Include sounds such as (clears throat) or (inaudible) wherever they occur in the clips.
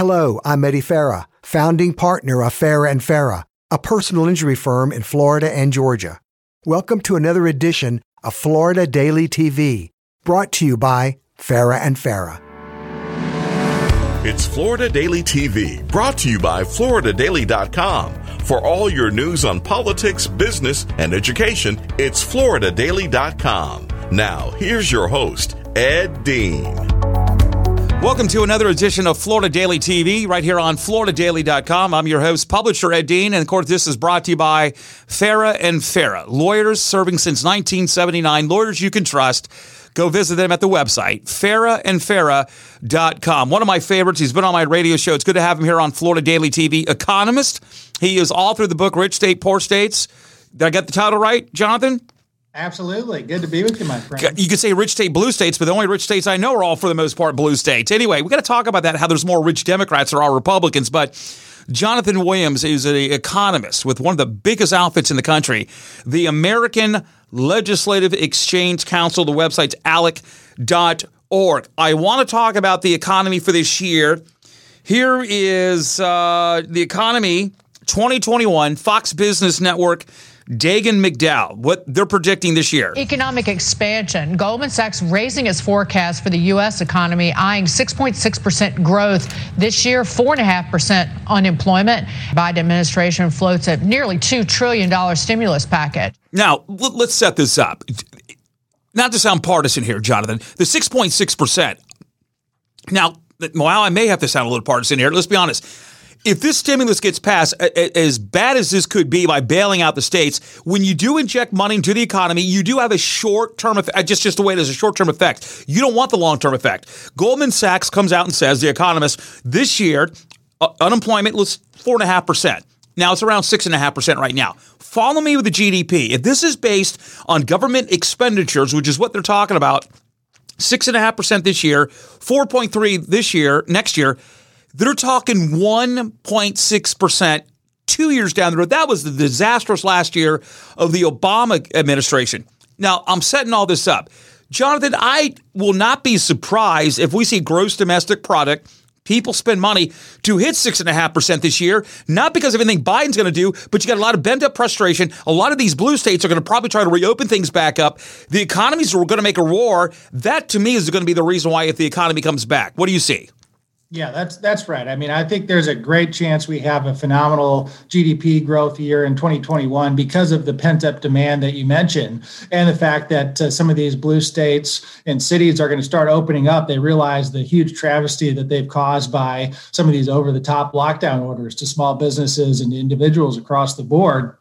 Hello, I'm Eddie Farah, founding partner of Farah and Farah, a personal injury firm in Florida and Georgia. Welcome to another edition of Florida Daily TV, brought to you by Farah and Farah. It's Florida Daily TV, brought to you by FloridaDaily.com. For all your news on politics, business, and education, it's FloridaDaily.com. Now, here's your host, Ed Dean. Welcome to another edition of Florida Daily TV right here on FloridaDaily.com. I'm your host, publisher Ed Dean, and of course, this is brought to you by Farah and Farah, lawyers serving since 1979, lawyers you can trust. Go visit them at the website, farahandfarah.com. One of my favorites, he's been on my radio show. It's good to have him here on Florida Daily TV, economist. He is author of the book Rich State, Poor States. Did I get the title right, Jonathan? Absolutely. Good to be with you, my friend. You could say rich state, blue states, but the only rich states I know are all, for the most part, blue states. Anyway, we got to talk about that, how there's more rich Democrats than are Republicans. But Jonathan Williams is an economist with one of the biggest outfits in the country, the American Legislative Exchange Council. The website's alec.org. I want to talk about the economy for this year. Here is uh, the economy 2021, Fox Business Network Dagen McDowell, what they're predicting this year. Economic expansion. Goldman Sachs raising its forecast for the U.S. economy, eyeing 6.6% growth this year, 4.5% unemployment. Biden administration floats a nearly $2 trillion stimulus package. Now, let's set this up. Not to sound partisan here, Jonathan, the 6.6%. Now, while I may have to sound a little partisan here, let's be honest if this stimulus gets passed, as bad as this could be by bailing out the states, when you do inject money into the economy, you do have a short term effect, just, just the way there's a short term effect. You don't want the long term effect. Goldman Sachs comes out and says, The Economist, this year, uh, unemployment was 4.5%. Now it's around 6.5% right now. Follow me with the GDP. If this is based on government expenditures, which is what they're talking about, 6.5% this year, 4.3 this year, next year, they're talking 1.6% two years down the road. That was the disastrous last year of the Obama administration. Now, I'm setting all this up. Jonathan, I will not be surprised if we see gross domestic product people spend money to hit 6.5% this year, not because of anything Biden's going to do, but you got a lot of bent up frustration. A lot of these blue states are going to probably try to reopen things back up. The economies are going to make a roar. That, to me, is going to be the reason why if the economy comes back. What do you see? Yeah, that's that's right. I mean, I think there's a great chance we have a phenomenal GDP growth year in 2021 because of the pent up demand that you mentioned, and the fact that uh, some of these blue states and cities are going to start opening up. They realize the huge travesty that they've caused by some of these over the top lockdown orders to small businesses and individuals across the board.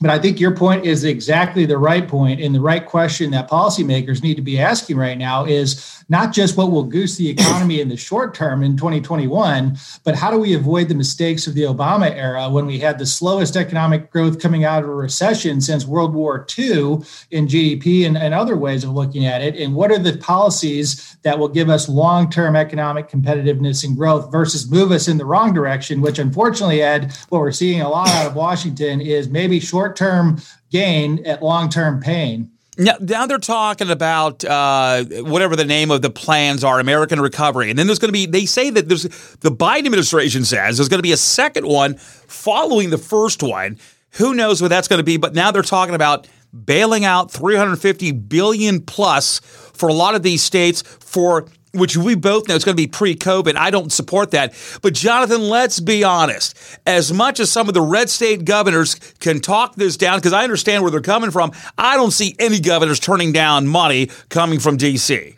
But I think your point is exactly the right point, and the right question that policymakers need to be asking right now is not just what will goose the economy in the short term in 2021, but how do we avoid the mistakes of the Obama era when we had the slowest economic growth coming out of a recession since World War II in GDP and, and other ways of looking at it? And what are the policies that will give us long term economic competitiveness and growth versus move us in the wrong direction, which unfortunately, Ed, what we're seeing a lot out of Washington is maybe short term gain at long term pain. Now, now they're talking about uh, whatever the name of the plans are, American Recovery, and then there's going to be. They say that there's the Biden administration says there's going to be a second one following the first one. Who knows what that's going to be? But now they're talking about bailing out 350 billion plus for a lot of these states for which we both know is going to be pre COVID. I don't support that. But, Jonathan, let's be honest. As much as some of the red state governors can talk this down, because I understand where they're coming from, I don't see any governors turning down money coming from D.C.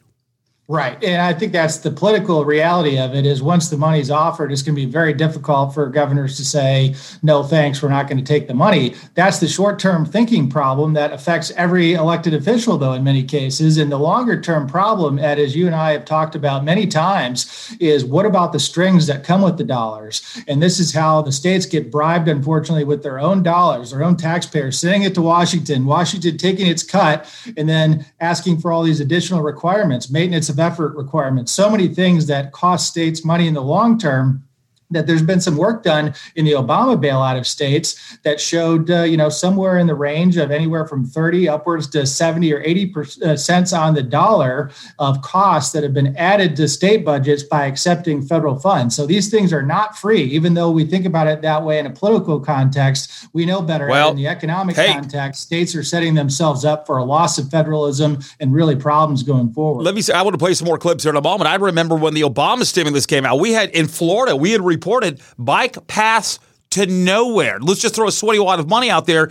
Right. And I think that's the political reality of it is once the money's offered, it's going to be very difficult for governors to say, no, thanks, we're not going to take the money. That's the short term thinking problem that affects every elected official, though, in many cases. And the longer term problem, Ed, as you and I have talked about many times, is what about the strings that come with the dollars? And this is how the states get bribed, unfortunately, with their own dollars, their own taxpayers, sending it to Washington, Washington taking its cut, and then asking for all these additional requirements, maintenance of effort requirements, so many things that cost states money in the long term that there's been some work done in the Obama bailout of states that showed, uh, you know, somewhere in the range of anywhere from 30 upwards to 70 or 80 uh, cents on the dollar of costs that have been added to state budgets by accepting federal funds. So these things are not free, even though we think about it that way in a political context. We know better well, in the economic hey, context. States are setting themselves up for a loss of federalism and really problems going forward. Let me say, I want to play some more clips here in a moment. I remember when the Obama stimulus came out, we had in Florida, we had reported bike paths to nowhere. Let's just throw a sweaty wad of money out there.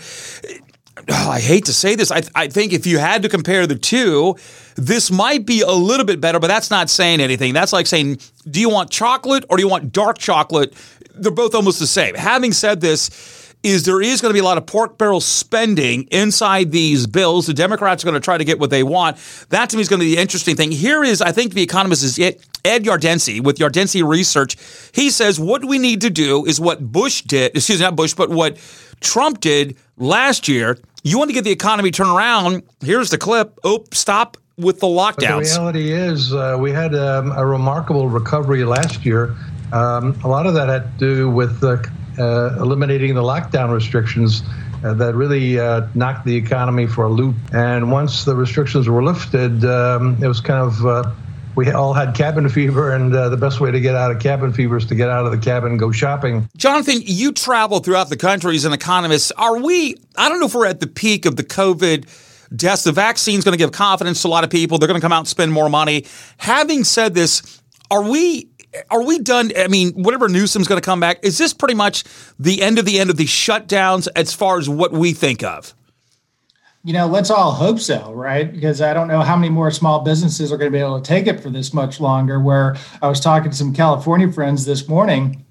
Oh, I hate to say this. I, I think if you had to compare the two, this might be a little bit better, but that's not saying anything. That's like saying, do you want chocolate or do you want dark chocolate? They're both almost the same. Having said this, is there is going to be a lot of pork barrel spending inside these bills. The Democrats are going to try to get what they want. That to me is going to be the interesting thing. Here is, I think, the economist is Ed Yardeni with Yardeni Research. He says what we need to do is what Bush did. Excuse me, not Bush, but what Trump did last year. You want to get the economy turned around. Here's the clip. Oh, stop with the lockdowns. But the reality is, uh, we had um, a remarkable recovery last year. Um, a lot of that had to do with the uh, eliminating the lockdown restrictions uh, that really uh, knocked the economy for a loop. And once the restrictions were lifted, um, it was kind of uh, we all had cabin fever, and uh, the best way to get out of cabin fever is to get out of the cabin and go shopping. Jonathan, you travel throughout the country as an economist. Are we? I don't know if we're at the peak of the COVID deaths. The vaccine is going to give confidence to a lot of people. They're going to come out and spend more money. Having said this, are we are we done? I mean, whatever Newsom's going to come back, is this pretty much the end of the end of the shutdowns as far as what we think of? You know, let's all hope so, right? Because I don't know how many more small businesses are going to be able to take it for this much longer. Where I was talking to some California friends this morning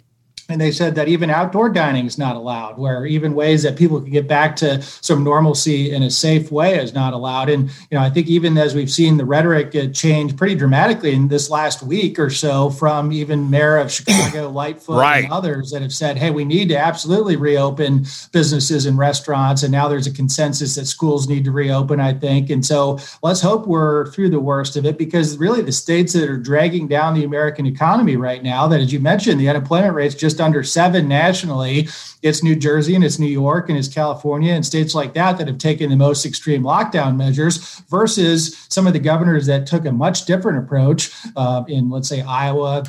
and they said that even outdoor dining is not allowed where even ways that people can get back to some normalcy in a safe way is not allowed. And you know i think even as we've seen the rhetoric uh, change pretty dramatically in this last week or so from even mayor of chicago (clears throat) lightfoot right. and others that have said hey we need to absolutely reopen businesses and restaurants. And now there's a consensus that schools need to reopen i think. And so let's hope we're through the worst of it because really the states that are dragging down the american economy right now that as you mentioned the unemployment rate's just just under seven nationally. It's New Jersey and it's New York and it's California and states like that that have taken the most extreme lockdown measures versus some of the governors that took a much different approach uh, in, let's say, Iowa,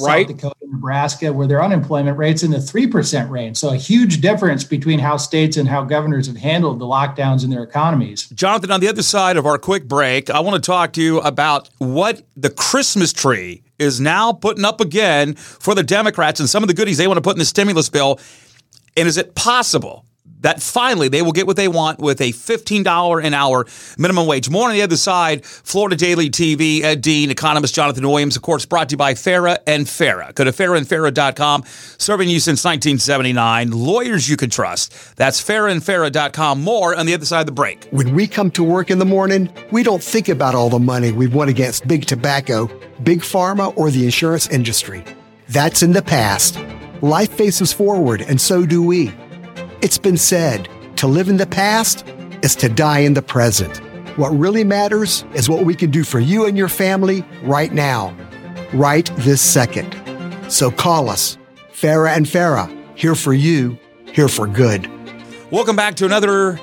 right. South Dakota, Nebraska, where their unemployment rate's in the 3% range. So a huge difference between how states and how governors have handled the lockdowns in their economies. Jonathan, on the other side of our quick break, I want to talk to you about what the Christmas tree is now putting up again for the Democrats and some of the goodies they want to put in the stimulus bill. And is it possible that finally they will get what they want with a $15 an hour minimum wage. More on the other side, Florida Daily TV, Ed Dean, economist Jonathan Williams, of course, brought to you by Farah and Farah. Go to farahandfarah.com, serving you since 1979. Lawyers you can trust. That's farahandfarah.com. More on the other side of the break. When we come to work in the morning, we don't think about all the money we've won against big tobacco big pharma, or the insurance industry. That's in the past. Life faces forward, and so do we. It's been said to live in the past is to die in the present. What really matters is what we can do for you and your family right now, right this second. So call us, Farah and Farah, here for you, here for good. Welcome back to another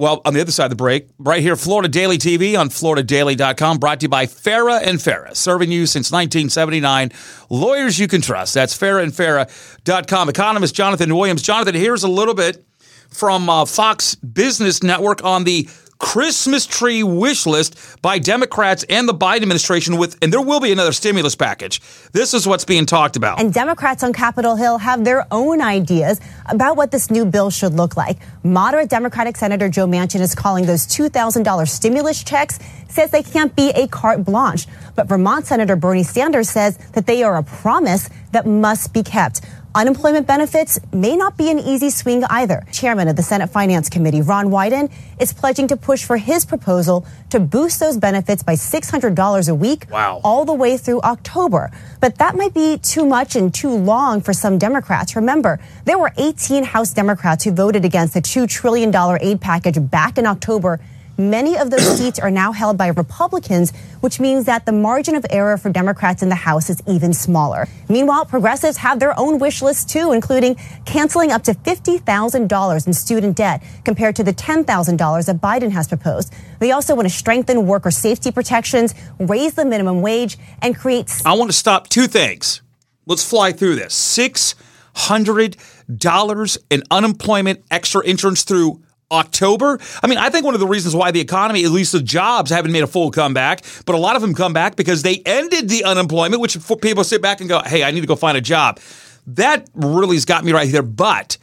well, on the other side of the break, right here, Florida Daily TV on FloridaDaily.com, brought to you by Farah and Farah, serving you since 1979. Lawyers you can trust. That's FarahandFarah.com. Economist Jonathan Williams. Jonathan, here's a little bit from uh, Fox Business Network on the Christmas tree wish list by Democrats and the Biden administration with, and there will be another stimulus package. This is what's being talked about. And Democrats on Capitol Hill have their own ideas about what this new bill should look like. Moderate Democratic Senator Joe Manchin is calling those $2,000 stimulus checks, says they can't be a carte blanche. But Vermont Senator Bernie Sanders says that they are a promise that must be kept. Unemployment benefits may not be an easy swing either. Chairman of the Senate Finance Committee, Ron Wyden, is pledging to push for his proposal to boost those benefits by $600 a week wow. all the way through October. But that might be too much and too long for some Democrats. Remember, there were 18 House Democrats who voted against the $2 trillion aid package back in October Many of those seats are now held by Republicans, which means that the margin of error for Democrats in the House is even smaller. Meanwhile, progressives have their own wish list too, including canceling up to $50,000 in student debt compared to the $10,000 that Biden has proposed. They also want to strengthen worker safety protections, raise the minimum wage, and create. I want to stop two things. Let's fly through this. Six hundred dollars in unemployment extra insurance through October. I mean, I think one of the reasons why the economy, at least the jobs, haven't made a full comeback, but a lot of them come back because they ended the unemployment, which people sit back and go, hey, I need to go find a job. That really has got me right here. But,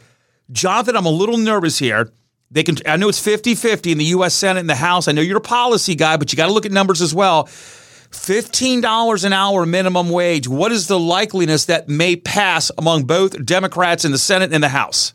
Jonathan, I'm a little nervous here. They can. I know it's 50 50 in the U.S. Senate and the House. I know you're a policy guy, but you got to look at numbers as well. $15 an hour minimum wage. What is the likeliness that may pass among both Democrats in the Senate and the House?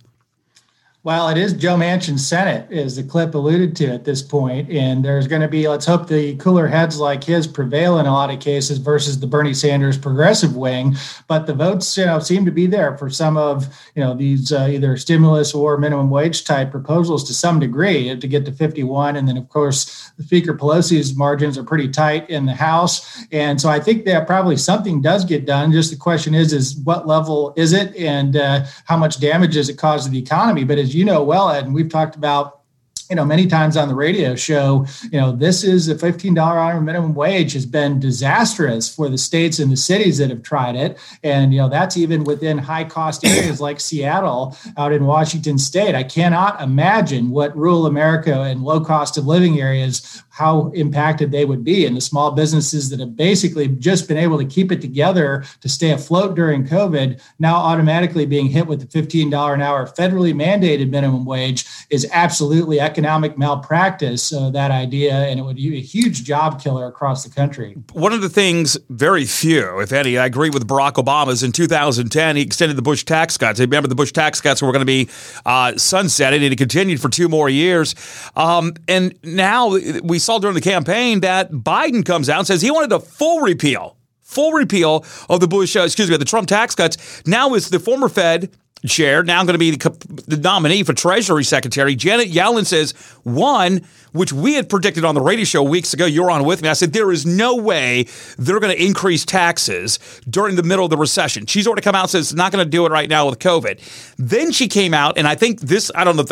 Well, it is Joe Manchin's Senate, as the clip alluded to at this point. And there's going to be, let's hope the cooler heads like his prevail in a lot of cases versus the Bernie Sanders progressive wing. But the votes, you know, seem to be there for some of, you know, these uh, either stimulus or minimum wage type proposals to some degree to get to 51. And then, of course, the Speaker Pelosi's margins are pretty tight in the House. And so I think that probably something does get done. Just the question is, is what level is it and uh, how much damage does it cause to the economy? But as you know well, Ed, and we've talked about you know, many times on the radio show, you know, this is a $15 hour minimum wage has been disastrous for the states and the cities that have tried it. And, you know, that's even within high cost (clears throat) areas like Seattle out in Washington state. I cannot imagine what rural America and low cost of living areas, how impacted they would be. And the small businesses that have basically just been able to keep it together to stay afloat during COVID, now automatically being hit with the $15 an hour federally mandated minimum wage is absolutely economic malpractice, uh, that idea, and it would be a huge job killer across the country. One of the things, very few, if any, I agree with Barack Obama's in 2010, he extended the Bush tax cuts. Remember, the Bush tax cuts were going to be uh, sunsetted, and it continued for two more years. Um, and now we saw during the campaign that Biden comes out and says he wanted a full repeal full repeal of the Bush, uh, excuse me, the Trump tax cuts. Now is the former Fed chair, now going to be the, nominee for Treasury Secretary. Janet Yellen says, one, which we had predicted on the radio show weeks ago, you're on with me. I said, there is no way they're going to increase taxes during the middle of the recession. She's already come out and says, not going to do it right now with COVID. Then she came out, and I think this, I don't know,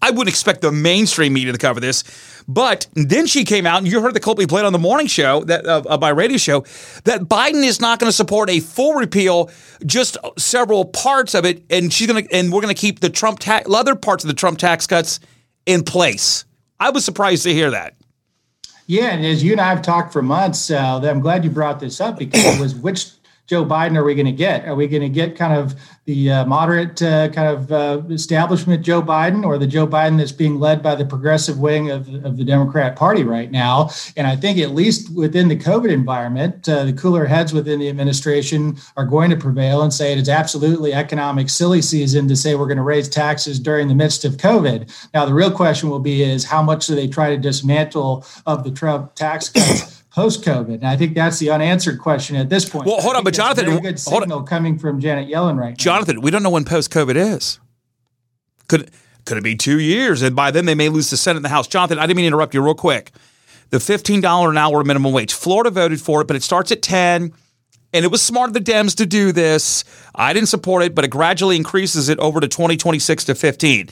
I wouldn't expect the mainstream media to cover this but then she came out, and you heard the clip we played on the morning show that uh, my radio show that Biden is not going to support a full repeal, just several parts of it, and she's going to, and we're going to keep the Trump tax, other parts of the Trump tax cuts in place. I was surprised to hear that. Yeah, and as you and I have talked for months, uh, I'm glad you brought this up because it was which Joe Biden are we going to get? Are we going to get kind of the uh, moderate uh, kind of uh, establishment Joe Biden or the Joe Biden that's being led by the progressive wing of, of the Democrat Party right now. And I think at least within the COVID environment, uh, the cooler heads within the administration are going to prevail and say it is absolutely economic silly season to say we're going to raise taxes during the midst of COVID. Now, the real question will be is how much do they try to dismantle of the Trump tax cuts? Post COVID? And I think that's the unanswered question at this point. Well, hold on, but Jonathan, a good signal coming from Janet Yellen right now. Jonathan, we don't know when post COVID is. Could could it be two years? And by then they may lose the Senate and the House. Jonathan, I didn't mean to interrupt you real quick. The $15 an hour minimum wage. Florida voted for it, but it starts at 10. And it was smart of the Dems to do this. I didn't support it, but it gradually increases it over to 2026 to 15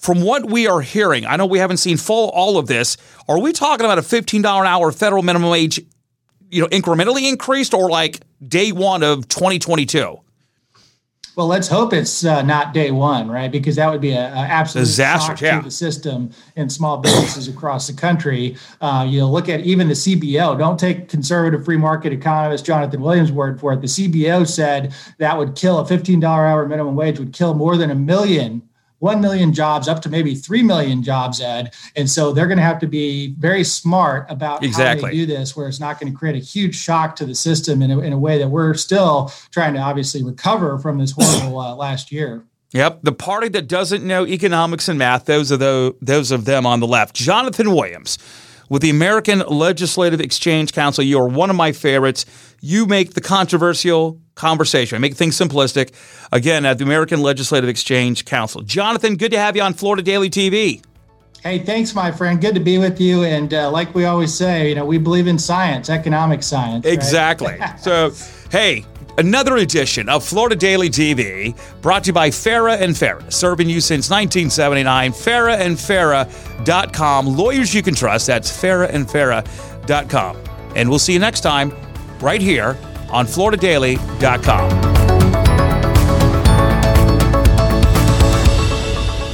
from what we are hearing, I know we haven't seen full all of this. Are we talking about a $15 an hour federal minimum wage, you know, incrementally increased or like day one of 2022? Well, let's hope it's uh, not day one, right? Because that would be an absolute disaster yeah. to the system and small businesses across the country. Uh, you know, look at even the CBO. Don't take conservative free market economist Jonathan Williams' word for it. The CBO said that would kill a $15 an hour minimum wage would kill more than a million 1 million jobs up to maybe 3 million jobs ed and so they're going to have to be very smart about exactly. how they do this where it's not going to create a huge shock to the system in a, in a way that we're still trying to obviously recover from this horrible uh, last year Yep, the party that doesn't know economics and math, those are the, those of them on the left. Jonathan Williams with the American Legislative Exchange Council. You are one of my favorites. You make the controversial conversation. I make things simplistic. Again, at the American Legislative Exchange Council. Jonathan, good to have you on Florida Daily TV. Hey, thanks, my friend. Good to be with you. And uh, like we always say, you know, we believe in science, economic science. Right? Exactly. so, hey, another edition of Florida Daily TV brought to you by Farah and Farah, serving you since 1979. FarahandFarah.com. Lawyers you can trust. That's FarahandFarah.com. And we'll see you next time right here on FloridaDaily.com.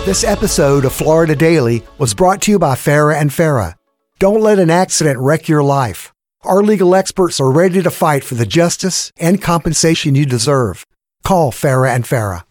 This episode of Florida Daily was brought to you by Farah and Farah. Don't let an accident wreck your life. Our legal experts are ready to fight for the justice and compensation you deserve. Call Farah and Farah.